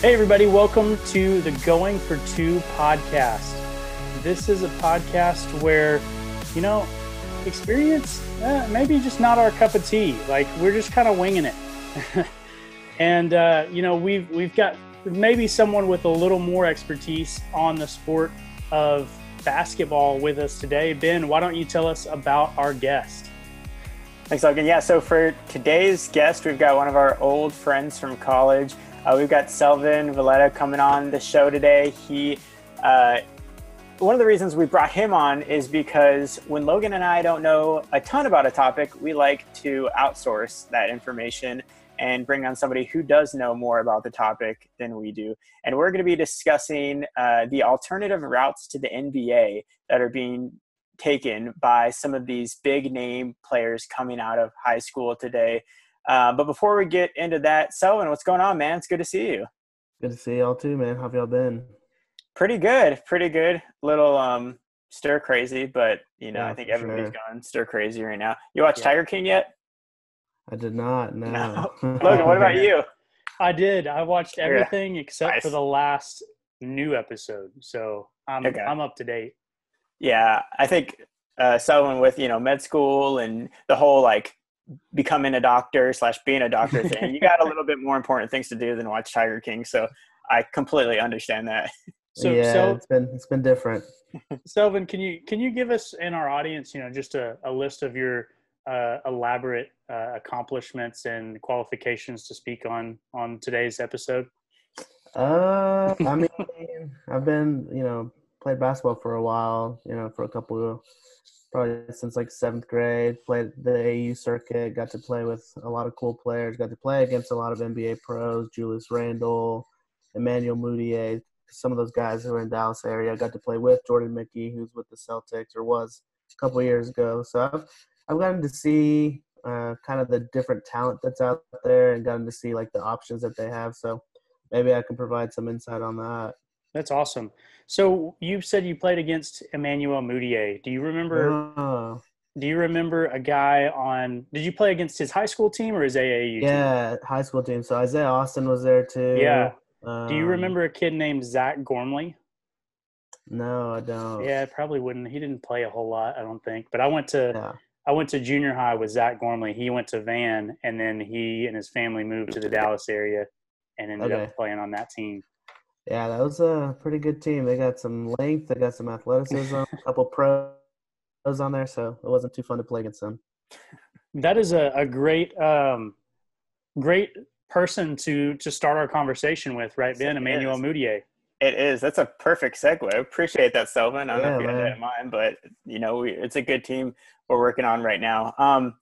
Hey, everybody, welcome to the Going for Two podcast. This is a podcast where, you know, experience, eh, maybe just not our cup of tea. Like, we're just kind of winging it. and, uh, you know, we've, we've got maybe someone with a little more expertise on the sport of basketball with us today. Ben, why don't you tell us about our guest? Thanks, Logan. Yeah, so for today's guest, we've got one of our old friends from college. Uh, we've got Selvin Valletta coming on the show today. He, uh, one of the reasons we brought him on is because when Logan and I don't know a ton about a topic, we like to outsource that information and bring on somebody who does know more about the topic than we do. And we're going to be discussing uh, the alternative routes to the NBA that are being taken by some of these big name players coming out of high school today. Uh, but before we get into that, Selvin, what's going on, man? It's good to see you. Good to see y'all too, man. How have y'all been? Pretty good, pretty good. Little um stir crazy, but you know, yeah, I think everybody's sure. going stir crazy right now. You watch yeah. Tiger King yet? I did not. No. no. Logan, what about you? I did. I watched everything yeah. except nice. for the last new episode, so I'm okay. I'm up to date. Yeah, I think uh, someone with you know med school and the whole like becoming a doctor slash being a doctor thing. You got a little bit more important things to do than watch Tiger King. So I completely understand that. So, yeah, so, it's been it's been different. Selvin, can you can you give us in our audience, you know, just a, a list of your uh, elaborate uh, accomplishments and qualifications to speak on on today's episode? Uh, I mean, I've been you know played basketball for a while, you know, for a couple of probably since like seventh grade. Played the AAU circuit. Got to play with a lot of cool players. Got to play against a lot of NBA pros. Julius Randle, Emmanuel Mudiay. Some of those guys who are in Dallas area. Got to play with Jordan Mickey, who's with the Celtics or was a couple years ago. So I've I've gotten to see uh, kind of the different talent that's out there and gotten to see like the options that they have. So maybe I can provide some insight on that. That's awesome. So you said you played against Emmanuel Mudiay. Do you remember? Uh, do you remember a guy on? Did you play against his high school team or his AAU? Yeah, team? high school team. So Isaiah Austin was there too. Yeah. Um, do you remember a kid named Zach Gormley? No, I don't. Yeah, I probably wouldn't. He didn't play a whole lot, I don't think. But I went to yeah. I went to junior high with Zach Gormley. He went to Van, and then he and his family moved to the Dallas area, and ended okay. up playing on that team. Yeah, that was a pretty good team. They got some length, they got some athleticism, a couple pros on there, so it wasn't too fun to play against them. That is a, a great, um, great person to to start our conversation with, right, Ben? Emmanuel Mudiay. It is. That's a perfect segue. I appreciate that, Selvin. I don't yeah, know if you man. had that in mind, but you know, we, it's a good team we're working on right now. Um,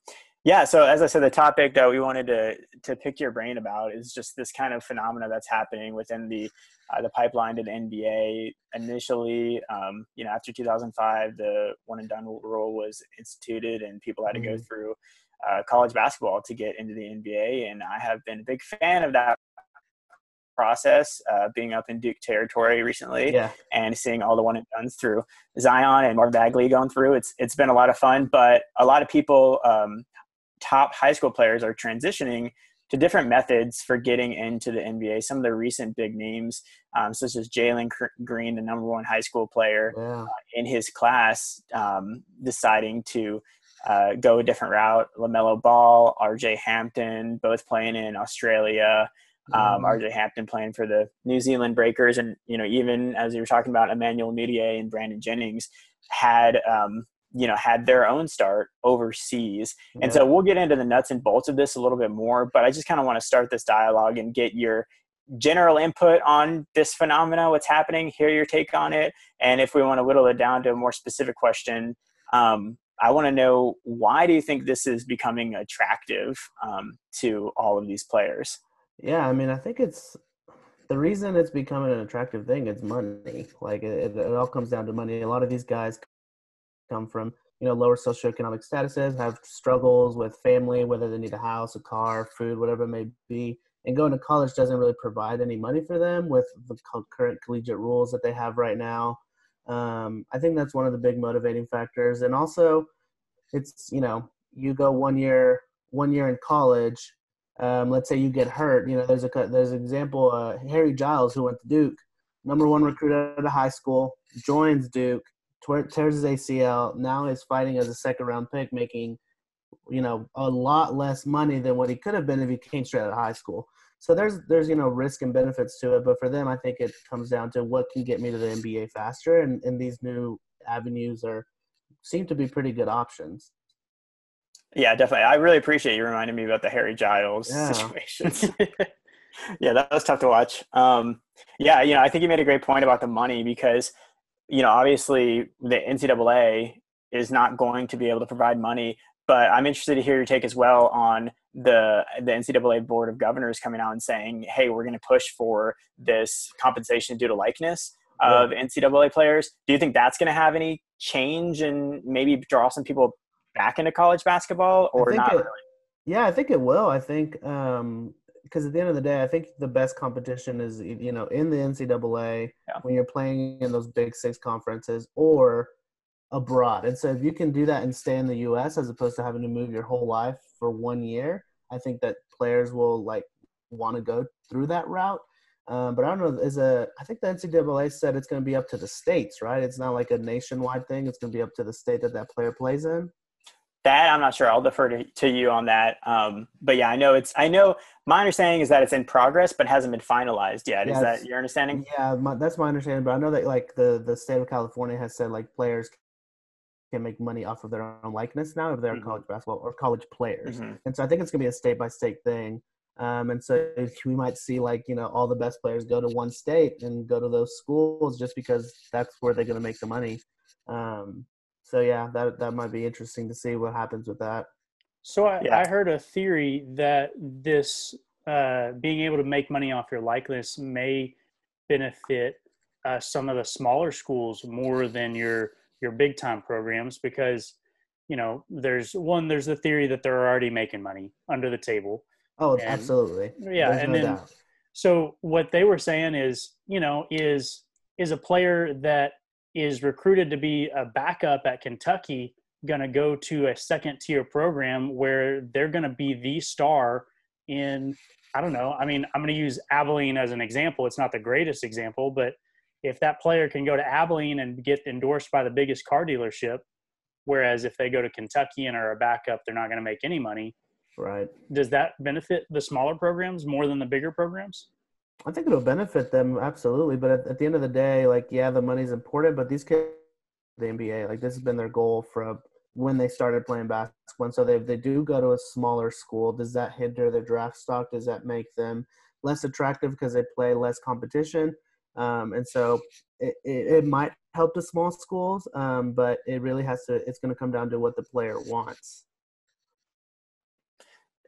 yeah. So as I said, the topic that we wanted to to pick your brain about is just this kind of phenomena that's happening within the uh, the pipeline to the NBA. Initially, um, you know, after 2005, the one and done rule was instituted, and people had to go mm-hmm. through uh, college basketball to get into the NBA. And I have been a big fan of that process, uh, being up in Duke territory recently yeah. and seeing all the one and dones through Zion and Marvin Bagley going through. It's it's been a lot of fun, but a lot of people, um, top high school players, are transitioning to different methods for getting into the NBA. Some of the recent big names, um, such as Jalen Green, the number one high school player uh, in his class, um, deciding to uh, go a different route. LaMelo Ball, RJ Hampton, both playing in Australia. Um, mm-hmm. RJ Hampton playing for the New Zealand Breakers, and you know, even as you were talking about Emmanuel Mudiay and Brandon Jennings had um, you know had their own start overseas. Yeah. and so we'll get into the nuts and bolts of this a little bit more but i just kind of want to start this dialogue and get your general input on this phenomena what's happening hear your take on it and if we want to whittle it down to a more specific question um, i want to know why do you think this is becoming attractive um, to all of these players? Yeah i mean i think it's the reason it's becoming an attractive thing is money. Like it, it all comes down to money. A lot of these guys come from you know lower socioeconomic statuses, have struggles with family, whether they need a house, a car, food, whatever it may be. And going to college doesn't really provide any money for them with the current collegiate rules that they have right now. Um, I think that's one of the big motivating factors. And also, it's you know you go one year one year in college um, let's say you get hurt. You know, there's a there's an example. Uh, Harry Giles, who went to Duke, number one recruit out of high school, joins Duke, tears his ACL. Now is fighting as a second round pick, making you know a lot less money than what he could have been if he came straight out of high school. So there's there's you know risk and benefits to it, but for them, I think it comes down to what can get me to the NBA faster, and, and these new avenues are seem to be pretty good options. Yeah, definitely. I really appreciate you reminding me about the Harry Giles yeah. situation. yeah, that was tough to watch. Um, yeah, you know, I think you made a great point about the money because, you know, obviously the NCAA is not going to be able to provide money, but I'm interested to hear your take as well on the the NCAA Board of Governors coming out and saying, "Hey, we're going to push for this compensation due to likeness." of yeah. NCAA players. Do you think that's going to have any change and maybe draw some people back into college basketball or not it, really? Yeah, I think it will. I think um, because at the end of the day, I think the best competition is you know in the NCAA yeah. when you're playing in those Big Six conferences or abroad. And so if you can do that and stay in the U.S. as opposed to having to move your whole life for one year, I think that players will like want to go through that route. Um, but I don't know. Is a I think the NCAA said it's going to be up to the states, right? It's not like a nationwide thing. It's going to be up to the state that that player plays in. That I'm not sure. I'll defer to, to you on that. Um, but yeah, I know it's. I know my understanding is that it's in progress, but hasn't been finalized yet. Yeah, is that your understanding? Yeah, my, that's my understanding. But I know that like the the state of California has said like players can make money off of their own likeness now if they're mm-hmm. college basketball or college players. Mm-hmm. And so I think it's going to be a state by state thing. Um, and so we might see like, you know, all the best players go to one state and go to those schools just because that's where they're going to make the money. Um, so yeah, that, that might be interesting to see what happens with that. So I, yeah. I heard a theory that this uh, being able to make money off your likeness may benefit uh, some of the smaller schools more than your your big time programs because you know there's one there's the theory that they're already making money under the table oh and, absolutely yeah there's and no then doubt. so what they were saying is you know is is a player that is recruited to be a backup at kentucky going to go to a second tier program where they're going to be the star in i don't know i mean i'm going to use abilene as an example it's not the greatest example but if that player can go to Abilene and get endorsed by the biggest car dealership, whereas if they go to Kentucky and are a backup, they're not going to make any money. Right. Does that benefit the smaller programs more than the bigger programs? I think it'll benefit them absolutely, but at, at the end of the day, like yeah, the money's important, but these kids, the NBA, like this has been their goal from when they started playing basketball. And so they they do go to a smaller school. Does that hinder their draft stock? Does that make them less attractive because they play less competition? Um, and so it, it, it, might help the small schools, um, but it really has to, it's going to come down to what the player wants.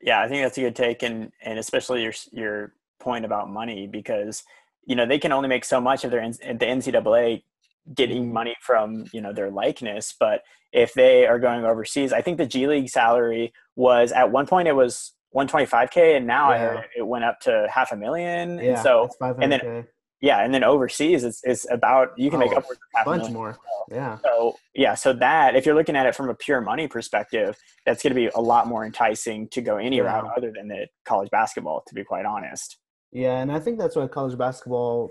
Yeah, I think that's a good take. And, and especially your, your point about money, because, you know, they can only make so much of their, the NCAA getting mm-hmm. money from, you know, their likeness. But if they are going overseas, I think the G League salary was at one point it was 125k and now yeah. it went up to half a million yeah, and so and then yeah, and then overseas, it's, it's about you can oh, make upwards of half a bunch more. Yeah. So yeah, so that if you're looking at it from a pure money perspective, that's going to be a lot more enticing to go any yeah. route other than the college basketball. To be quite honest. Yeah, and I think that's why college basketball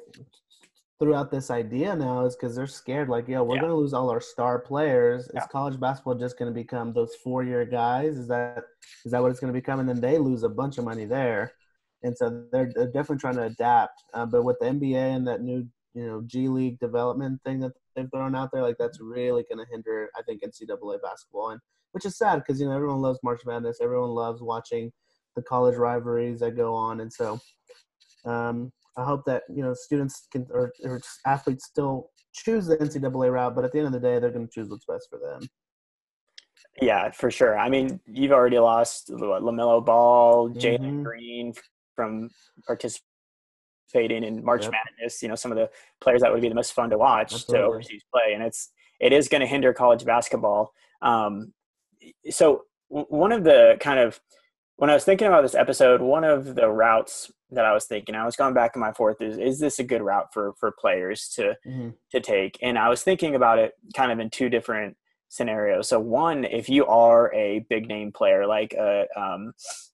threw out this idea now is because they're scared. Like, yo, we're yeah. going to lose all our star players. Is college basketball just going to become those four year guys? Is that is that what it's going to become? And then they lose a bunch of money there and so they're, they're definitely trying to adapt. Uh, but with the NBA and that new you know G League development thing that they've thrown out there, like that's really going to hinder, I think, NCAA basketball, and which is sad because you know everyone loves March Madness, everyone loves watching the college rivalries that go on, and so um, I hope that you know students can or, or athletes still choose the NCAA route, but at the end of the day, they're going to choose what's best for them. Yeah, for sure. I mean, you've already lost what, LaMelo Ball, mm-hmm. Jalen Green from participating in March yep. Madness. You know, some of the players that would be the most fun to watch Absolutely. to overseas play, and it's it is going to hinder college basketball. Um, so one of the kind of when I was thinking about this episode, one of the routes that I was thinking, I was going back in my fourth is is this a good route for for players to mm-hmm. to take? And I was thinking about it kind of in two different scenarios. So one, if you are a big name player like a um,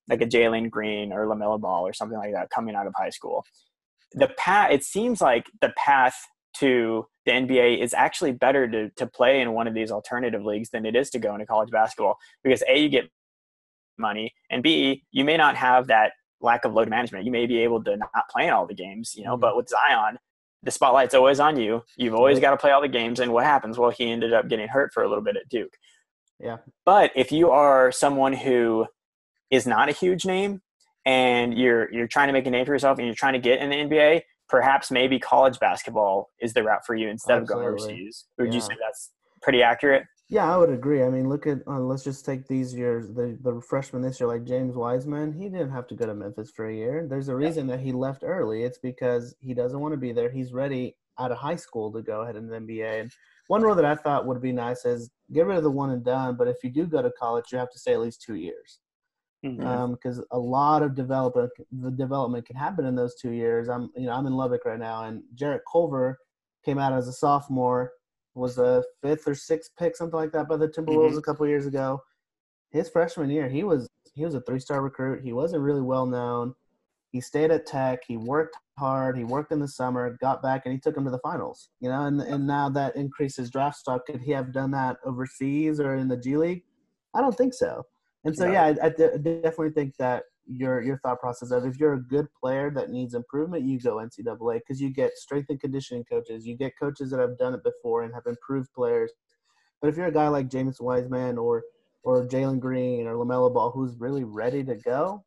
like a Jalen Green or Lamelo Ball or something like that coming out of high school, the path it seems like the path to the NBA is actually better to to play in one of these alternative leagues than it is to go into college basketball because a you get money and b you may not have that lack of load management. You may be able to not play in all the games, you know, mm-hmm. but with Zion, the spotlight's always on you. You've always got to play all the games. And what happens? Well, he ended up getting hurt for a little bit at Duke. Yeah. But if you are someone who is not a huge name and you're you're trying to make a name for yourself and you're trying to get in the NBA, perhaps maybe college basketball is the route for you instead Absolutely. of going overseas. Would yeah. you say that's pretty accurate? Yeah, I would agree. I mean, look at uh, let's just take these years. The the freshman this year, like James Wiseman, he didn't have to go to Memphis for a year. There's a reason yeah. that he left early. It's because he doesn't want to be there. He's ready out of high school to go ahead in the NBA. And one rule that I thought would be nice is get rid of the one and done. But if you do go to college, you have to stay at least two years because mm-hmm. um, a lot of development the development can happen in those two years. I'm you know I'm in Lubbock right now, and Jarrett Culver came out as a sophomore was a fifth or sixth pick, something like that, by the Timberwolves mm-hmm. a couple years ago. His freshman year, he was he was a three star recruit. He wasn't really well known. He stayed at Tech. He worked hard. He worked in the summer, got back, and he took him to the finals. You know, and and now that increases draft stock. Could he have done that overseas or in the G League? I don't think so. And so, yeah, I, I definitely think that your your thought process of if you're a good player that needs improvement, you go NCAA because you get strength and conditioning coaches, you get coaches that have done it before and have improved players. But if you're a guy like James Wiseman or or Jalen Green or Lamelo Ball who's really ready to go,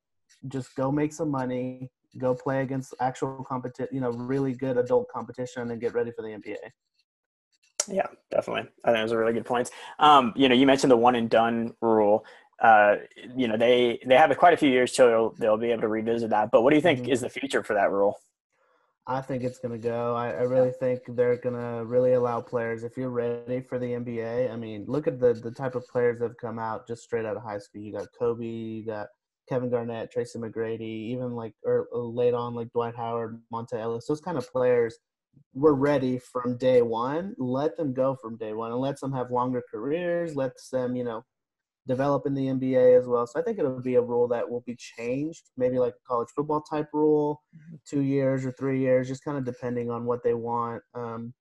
just go make some money, go play against actual competition, you know, really good adult competition, and get ready for the NBA. Yeah, definitely. I think those are really good points. Um, you know, you mentioned the one and done rule uh, you know they they have quite a few years till they'll, they'll be able to revisit that. But what do you think mm-hmm. is the future for that rule? I think it's going to go. I, I really think they're going to really allow players. If you're ready for the NBA, I mean, look at the the type of players that have come out just straight out of high school. You got Kobe, you got Kevin Garnett, Tracy McGrady, even like or er, late on like Dwight Howard, Monta Ellis. Those kind of players were ready from day one. Let them go from day one and let them have longer careers. Let them, you know, develop in the NBA as well. So I think it'll be a rule that will be changed, maybe like a college football type rule, mm-hmm. two years or three years, just kind of depending on what they want. Um,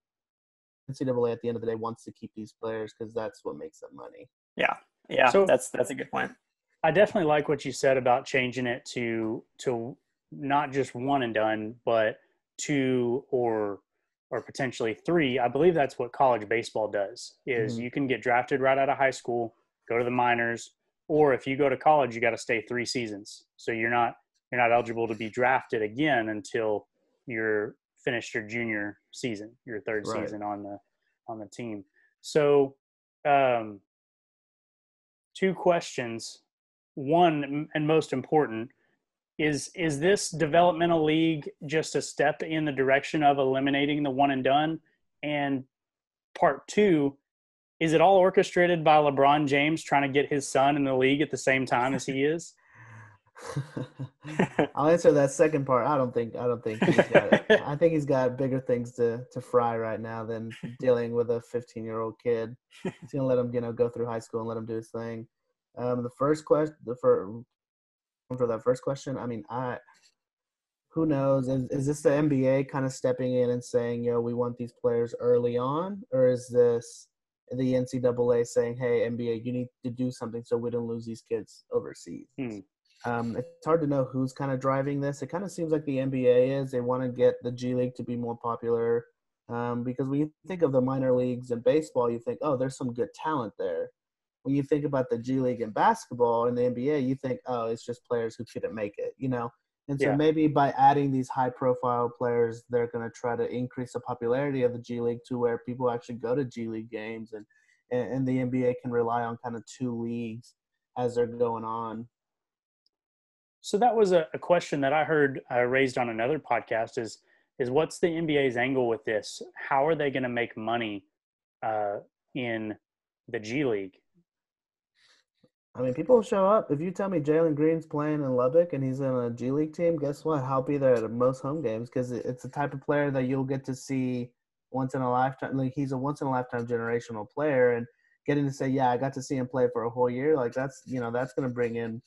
NCAA at the end of the day wants to keep these players because that's what makes them money. Yeah, yeah, so that's that's a good point. I definitely like what you said about changing it to to not just one and done, but two or or potentially three. I believe that's what college baseball does. Is mm-hmm. you can get drafted right out of high school go to the minors, or if you go to college, you got to stay three seasons. So you're not you're not eligible to be drafted again until you're finished your junior season, your third right. season on the on the team. So, um, two questions. One and most important is is this developmental league just a step in the direction of eliminating the one and done? And part two, is it all orchestrated by LeBron James trying to get his son in the league at the same time as he is? I'll answer that second part. I don't think I don't think he's got I think he's got bigger things to, to fry right now than dealing with a 15 year old kid. He's gonna let him you know go through high school and let him do his thing. Um, the first question, the first for that first question, I mean, I who knows? Is, is this the NBA kind of stepping in and saying, "Yo, we want these players early on," or is this the NCAA saying, "Hey, NBA, you need to do something so we don't lose these kids overseas." Hmm. Um, it's hard to know who's kind of driving this. It kind of seems like the NBA is. They want to get the G League to be more popular um, because when you think of the minor leagues in baseball, you think, "Oh, there's some good talent there." When you think about the G League in basketball and the NBA, you think, "Oh, it's just players who couldn't make it." You know. And so yeah. maybe by adding these high profile players, they're going to try to increase the popularity of the G League to where people actually go to G League games and, and the NBA can rely on kind of two leagues as they're going on. So that was a, a question that I heard uh, raised on another podcast is, is what's the NBA's angle with this? How are they going to make money uh, in the G League? I mean, people show up. If you tell me Jalen Green's playing in Lubbock and he's in a G League team, guess what? I'll be there at most home games because it's the type of player that you'll get to see once in a lifetime. Like he's a once in a lifetime generational player, and getting to say, yeah, I got to see him play for a whole year, like that's you know that's going to bring in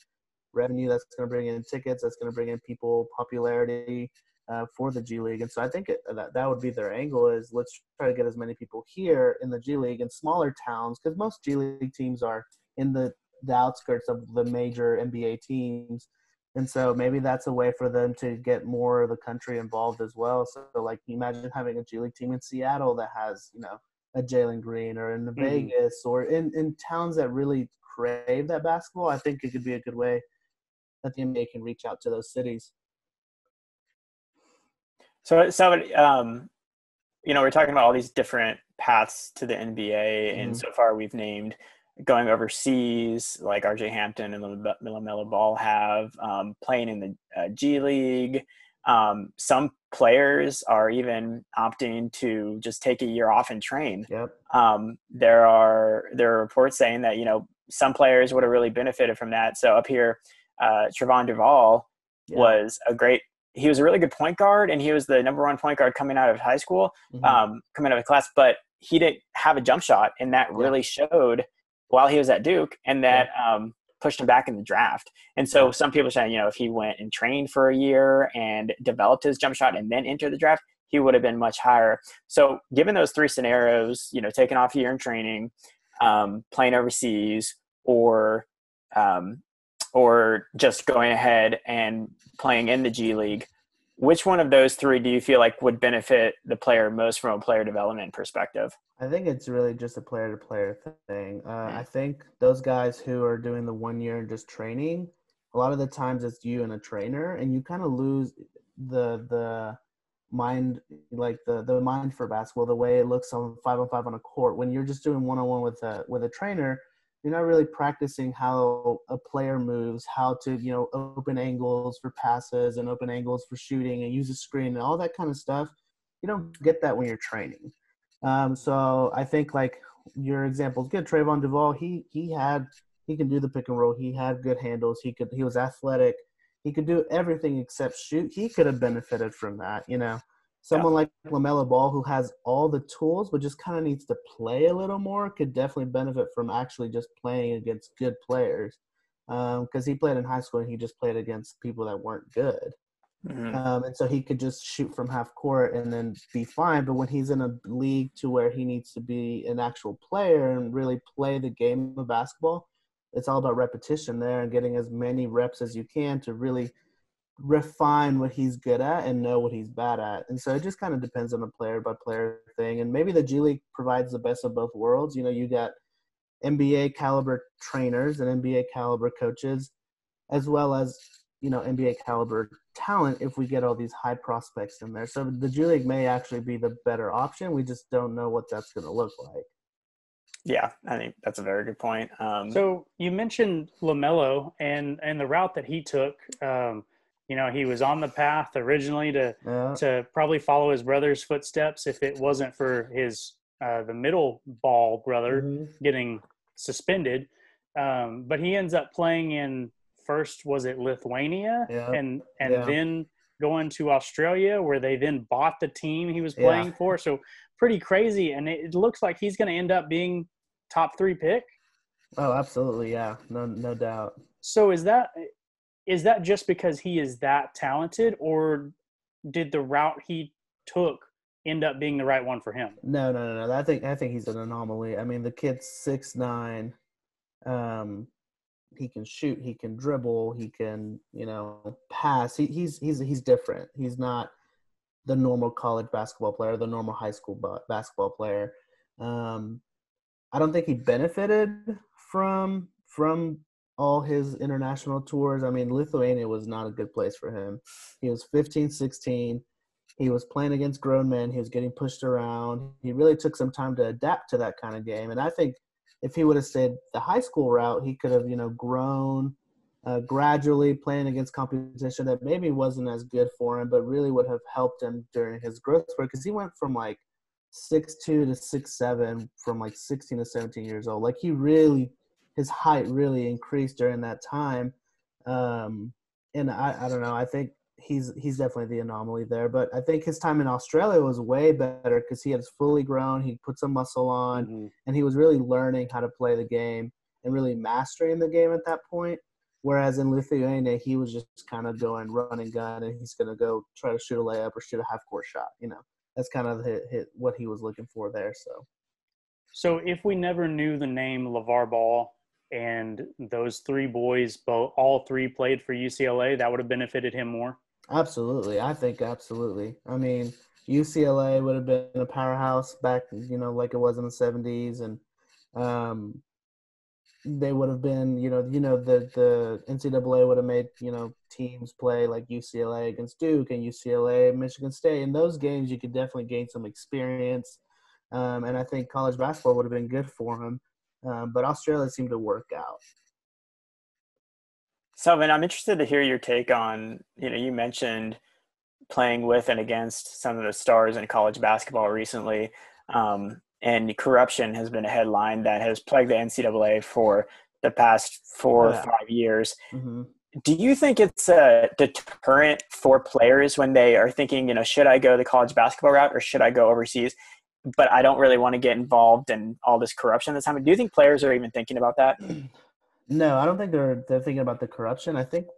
revenue, that's going to bring in tickets, that's going to bring in people popularity uh, for the G League, and so I think it, that that would be their angle is let's try to get as many people here in the G League in smaller towns because most G League teams are in the the outskirts of the major NBA teams. And so maybe that's a way for them to get more of the country involved as well. So, like, imagine having a G League team in Seattle that has, you know, a Jalen Green or in mm-hmm. Vegas or in, in towns that really crave that basketball, I think it could be a good way that the NBA can reach out to those cities. So, so um, you know, we're talking about all these different paths to the NBA, mm-hmm. and so far we've named going overseas, like RJ Hampton and LaMelo Ball have, um, playing in the uh, G League, um, some players are even opting to just take a year off and train. Yep. Um, there are there are reports saying that you know some players would have really benefited from that. So up here, uh, Trevon Duval yeah. was a great. He was a really good point guard, and he was the number one point guard coming out of high school, mm-hmm. um, coming out of class. But he didn't have a jump shot, and that really showed while he was at Duke, and that yeah. um, pushed him back in the draft. And so some people saying, you know, if he went and trained for a year and developed his jump shot and then entered the draft, he would have been much higher. So given those three scenarios, you know, taking off a year in training, um, playing overseas, or um, or just going ahead and playing in the G League, which one of those three do you feel like would benefit the player most from a player development perspective? I think it's really just a player to player thing. Uh, I think those guys who are doing the one year and just training, a lot of the times it's you and a trainer, and you kind of lose the the mind like the the mind for basketball, the way it looks on five on five on a court. When you're just doing one on one with a with a trainer, you're not really practicing how a player moves, how to you know open angles for passes and open angles for shooting and use a screen and all that kind of stuff. You don't get that when you're training. Um, so I think like your example is good. Trevon Duval, he he had he can do the pick and roll. He had good handles. He could he was athletic. He could do everything except shoot. He could have benefited from that, you know. Someone yeah. like LaMelo Ball, who has all the tools but just kind of needs to play a little more, could definitely benefit from actually just playing against good players. Because um, he played in high school and he just played against people that weren't good. Mm-hmm. Um, and so he could just shoot from half court and then be fine. But when he's in a league to where he needs to be an actual player and really play the game of basketball, it's all about repetition there and getting as many reps as you can to really refine what he's good at and know what he's bad at. And so it just kind of depends on a player by player thing. And maybe the G League provides the best of both worlds. You know, you got NBA caliber trainers and NBA caliber coaches, as well as you know NBA caliber talent if we get all these high prospects in there. So the G League may actually be the better option. We just don't know what that's going to look like. Yeah, I think that's a very good point. Um, so you mentioned Lamelo and and the route that he took. Um, you know, he was on the path originally to yeah. to probably follow his brother's footsteps if it wasn't for his uh, the middle ball brother mm-hmm. getting suspended. Um, but he ends up playing in first was it Lithuania yeah. and and yeah. then going to Australia where they then bought the team he was playing for. So pretty crazy and it, looks like he's going to end up being top 3 pick. Oh, absolutely, yeah. No no doubt. So is that is that just because he is that talented or did the route he took end up being the right one for him? No, no, no, no. I think I think he's an anomaly. I mean, the kid's six nine. Um, he can shoot, he can dribble, he can, you know, pass. He, he's he's he's different. He's not the normal college basketball player, the normal high school basketball player. Um, I don't think he benefited from from all his international tours. I mean, Lithuania was not a good place for him. He was 15, 16. He was playing against grown men. He was getting pushed around. He really took some time to adapt to that kind of game. And I think if he would have stayed the high school route, he could have, you know, grown uh, gradually playing against competition that maybe wasn't as good for him, but really would have helped him during his growth spurt because he went from like six two to six seven from like 16 to 17 years old. Like he really, his height really increased during that time. Um, and I, I don't know, I think he's he's definitely the anomaly there. But I think his time in Australia was way better because he had fully grown. He put some muscle on, mm-hmm. and he was really learning how to play the game and really mastering the game at that point. Whereas in Lithuania, he was just kind of going run and gun, and he's going to go try to shoot a layup or shoot a half court shot. You know, that's kind of hit, hit what he was looking for there. So, so if we never knew the name LeVar Ball and those three boys, both all three played for UCLA, that would have benefited him more. Absolutely, I think absolutely. I mean, UCLA would have been a powerhouse back, you know, like it was in the '70s, and um, they would have been, you know, you know, the the NCAA would have made, you know, teams play like UCLA against Duke and UCLA Michigan State. In those games, you could definitely gain some experience, um, and I think college basketball would have been good for him. Um, but Australia seemed to work out. Selvin, I'm interested to hear your take on, you know, you mentioned playing with and against some of the stars in college basketball recently. Um, and corruption has been a headline that has plagued the NCAA for the past four yeah. or five years. Mm-hmm. Do you think it's a deterrent for players when they are thinking, you know, should I go the college basketball route or should I go overseas? But I don't really want to get involved in all this corruption that's happening. Do you think players are even thinking about that? No, I don't think they're they're thinking about the corruption. I think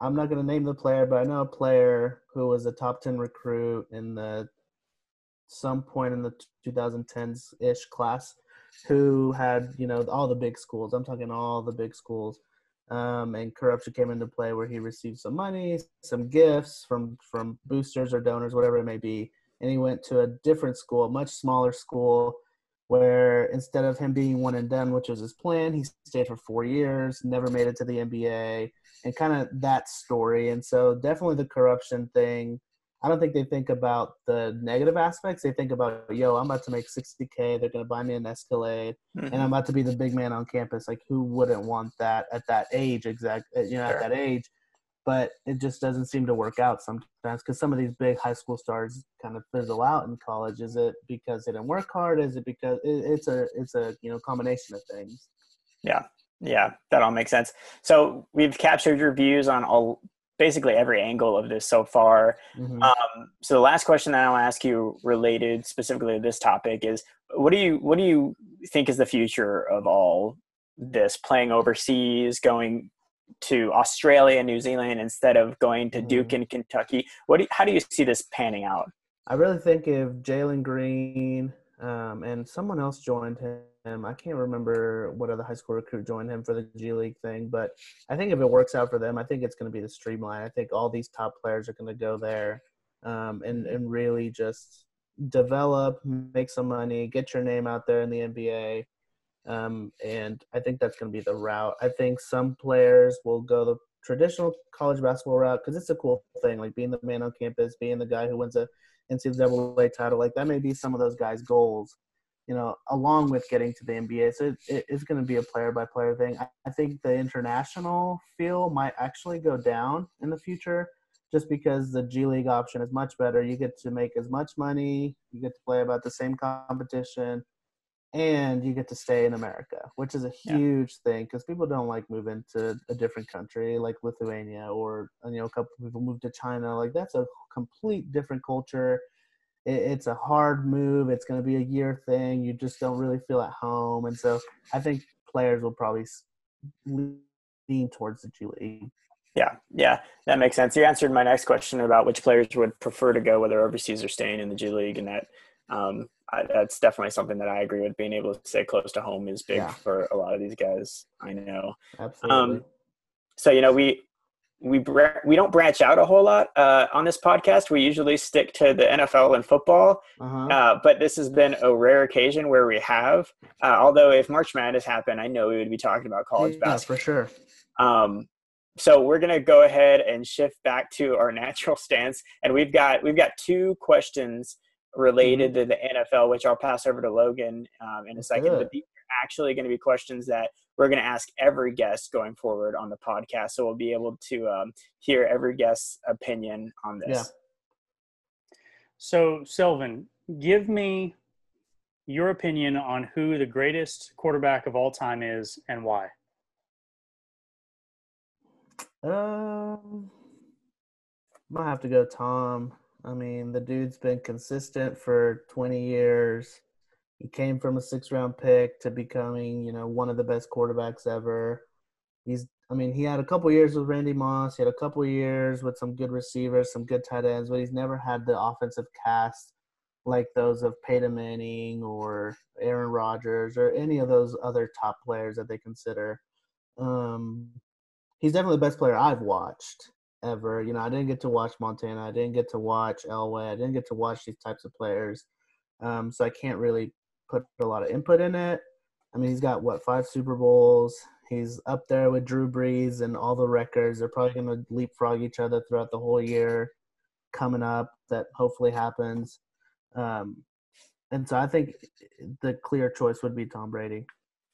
I'm not going to name the player, but I know a player who was a top ten recruit in the some point in the 2010s ish class who had you know all the big schools i'm talking all the big schools um, and corruption came into play where he received some money some gifts from from boosters or donors whatever it may be and he went to a different school a much smaller school where instead of him being one and done which was his plan he stayed for four years never made it to the nba and kind of that story and so definitely the corruption thing I don't think they think about the negative aspects. They think about, yo, I'm about to make 60K. They're going to buy me an Escalade, mm-hmm. and I'm about to be the big man on campus. Like, who wouldn't want that at that age, exact, uh, you know, sure. at that age? But it just doesn't seem to work out sometimes because some of these big high school stars kind of fizzle out in college. Is it because they didn't work hard? Is it because it, it's a it's a you know combination of things? Yeah, yeah, that all makes sense. So we've captured your views on all basically every angle of this so far. Mm-hmm. Um, so the last question that I'll ask you, related specifically to this topic, is what do you what do you think is the future of all this? Playing overseas, going to Australia, New Zealand instead of going to mm-hmm. Duke in Kentucky. What? Do, how do you see this panning out? I really think if Jalen Green um, and someone else joined him him. I can't remember what other high school recruit joined him for the G League thing, but I think if it works out for them, I think it's going to be the streamline. I think all these top players are going to go there um, and and really just develop, make some money, get your name out there in the NBA. Um, and I think that's going to be the route. I think some players will go the traditional college basketball route because it's a cool thing, like being the man on campus, being the guy who wins a NCAA title. Like that may be some of those guys' goals you know, along with getting to the NBA. So it, it, it's going to be a player by player thing. I, I, think the international feel might actually go down in the future just because the G League option is much better. You get to make as much money, you get to play about the same competition, and you get to stay in America, which is a huge yeah. thing because people don't like moving to a different country like Lithuania or, you know, a couple people move to China. Like that's a complete different culture it, it's a hard move. It's going to be a year thing. You just don't really feel at home, and so I think players will probably lean towards the G League. Yeah, yeah, that makes sense. You answered my next question about which players would prefer to go, whether overseas or staying in the G League, and that um, I, that's definitely something that I agree with. Being able to stay close to home is big yeah. for a lot of these guys. I know. Absolutely. Um, so you know, we we we don't branch out a whole lot uh, on this podcast. We usually stick to the NFL and football, uh-huh. uh, but this has been a rare occasion where we have. Uh, although if March Madness happened, I know we would be talking about college yeah, basketball for sure. Um, so we're gonna go ahead and shift back to our natural stance, and we've got we've got two questions related mm-hmm. to the NFL, which I'll pass over to Logan um, in a second. Good. But these are actually going to be questions that we're going to ask every guest going forward on the podcast. So we'll be able to um, hear every guest's opinion on this. Yeah. So, Selvin, give me your opinion on who the greatest quarterback of all time is and why. Um, I'm gonna have to go Tom. I mean, the dude's been consistent for 20 years. He came from a six round pick to becoming, you know, one of the best quarterbacks ever. He's, I mean, he had a couple years with Randy Moss. He had a couple years with some good receivers, some good tight ends, but he's never had the offensive cast like those of Peyton Manning or Aaron Rodgers or any of those other top players that they consider. Um, he's definitely the best player I've watched ever. You know, I didn't get to watch Montana. I didn't get to watch Elway. I didn't get to watch these types of players. Um, so I can't really put a lot of input in it. I mean, he's got what five Super Bowls. He's up there with Drew Brees and all the records. They're probably going to leapfrog each other throughout the whole year coming up. That hopefully happens. Um, and so I think the clear choice would be Tom Brady.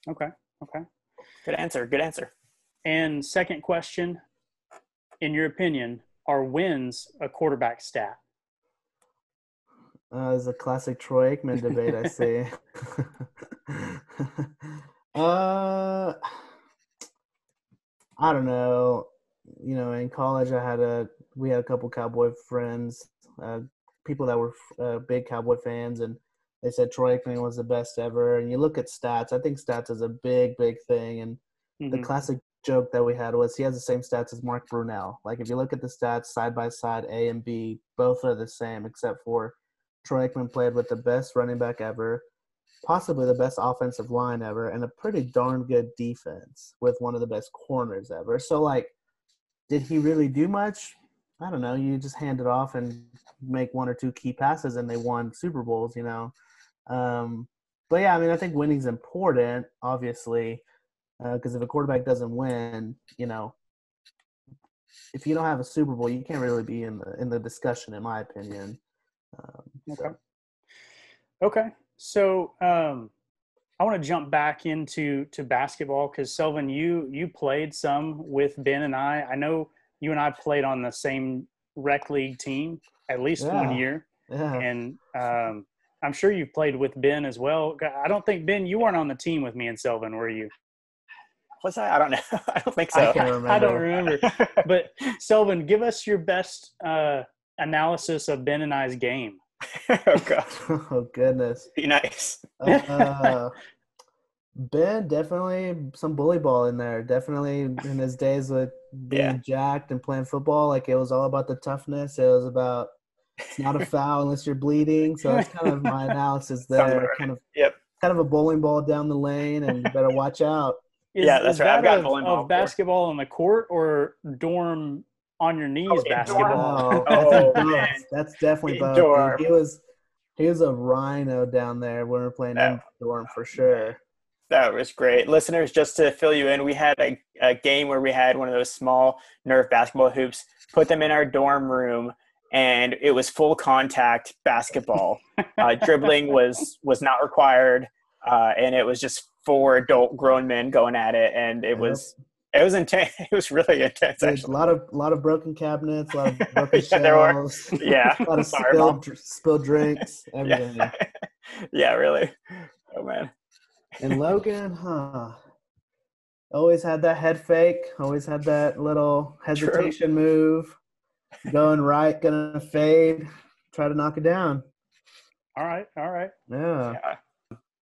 Okay. Okay. Good answer. Good answer. And second question, in your opinion, are wins a quarterback stat? Uh, it's a classic Troy Aikman debate, I see. uh, I don't know. You know, in college, I had a we had a couple Cowboy friends, uh, people that were uh, big Cowboy fans, and they said Troy Aikman was the best ever. And you look at stats, I think stats is a big, big thing. And mm-hmm. the classic joke that we had was he has the same stats as Mark Brunell. Like if you look at the stats side by side, A and B, both are the same, except for Troy Aikman played with the best running back ever, possibly the best offensive line ever, and a pretty darn good defense with one of the best corners ever. So like, did he really do much? I don't know. You just hand it off and make one or two key passes, and they won Super Bowls. You know. Um, but yeah, I mean, I think winning's important, obviously, because uh, if a quarterback doesn't win, you know, if you don't have a Super Bowl, you can't really be in the in the discussion, in my opinion. Um, okay. So. Okay. So um, I want to jump back into to basketball because Selvin, you you played some with Ben and I. I know you and I played on the same rec league team at least yeah. one year, yeah. and um, I'm sure you've played with Ben as well. I don't think Ben, you weren't on the team with me and Selvin, were you? Was I? I don't know. I don't think so. I, I don't remember. but Selvin, give us your best uh, analysis of Ben and I's game. oh god. oh goodness. Be nice. uh, ben definitely some bully ball in there. Definitely in his days with being yeah. jacked and playing football, like it was all about the toughness. It was about it's not a foul unless you're bleeding. So that's kind of my analysis there. Somewhere. Kind of yep. kind of a bowling ball down the lane and you better watch out. Is, yeah, that's right. That I've got of, bowling. Of basketball on the court or dorm on your knees oh, basketball. Oh, oh that's definitely both. He was he was a rhino down there when we were playing in dorm for sure. That was great. Listeners, just to fill you in, we had a, a game where we had one of those small Nerf basketball hoops, put them in our dorm room, and it was full contact basketball. uh, dribbling was was not required, uh, and it was just four adult grown men going at it, and it was it was intense. It was really intense. Actually, a lot of a lot of broken cabinets, a lot of broken yeah, shelves. Yeah, a lot of Sorry, spilled, spilled drinks, everything. Yeah. yeah, really. Oh man. And Logan, huh? Always had that head fake. Always had that little hesitation True. move. Going right, gonna fade. Try to knock it down. All right, all right. Yeah. yeah.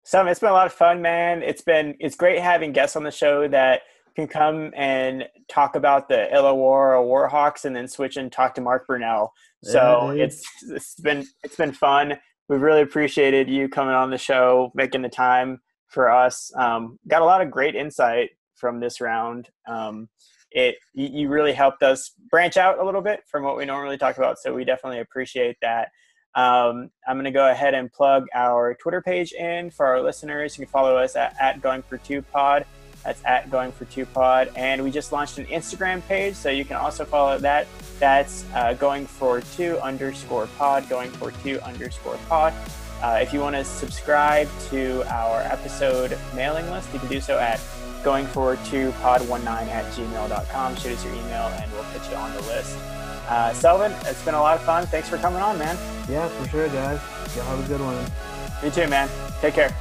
So it's been a lot of fun, man. It's been it's great having guests on the show that can come and talk about the Illawarra Warhawks and then switch and talk to Mark Brunell. So yeah, it's it's been it's been fun. We've really appreciated you coming on the show, making the time for us. Um, got a lot of great insight from this round. Um, it you really helped us branch out a little bit from what we normally talk about, so we definitely appreciate that. Um, I'm going to go ahead and plug our Twitter page in for our listeners. You can follow us at, at Going for Two Pod. That's at Going for Two Pod. And we just launched an Instagram page, so you can also follow that. That's uh, Going for Two underscore Pod, Going for Two underscore Pod. Uh, if you want to subscribe to our episode mailing list, you can do so at going for two pod19 at gmail.com. Shoot us your email and we'll put you on the list. Uh, Selvin, it's been a lot of fun. Thanks for coming on, man. Yeah, for sure, guys. Y'all have a good one. You too, man. Take care.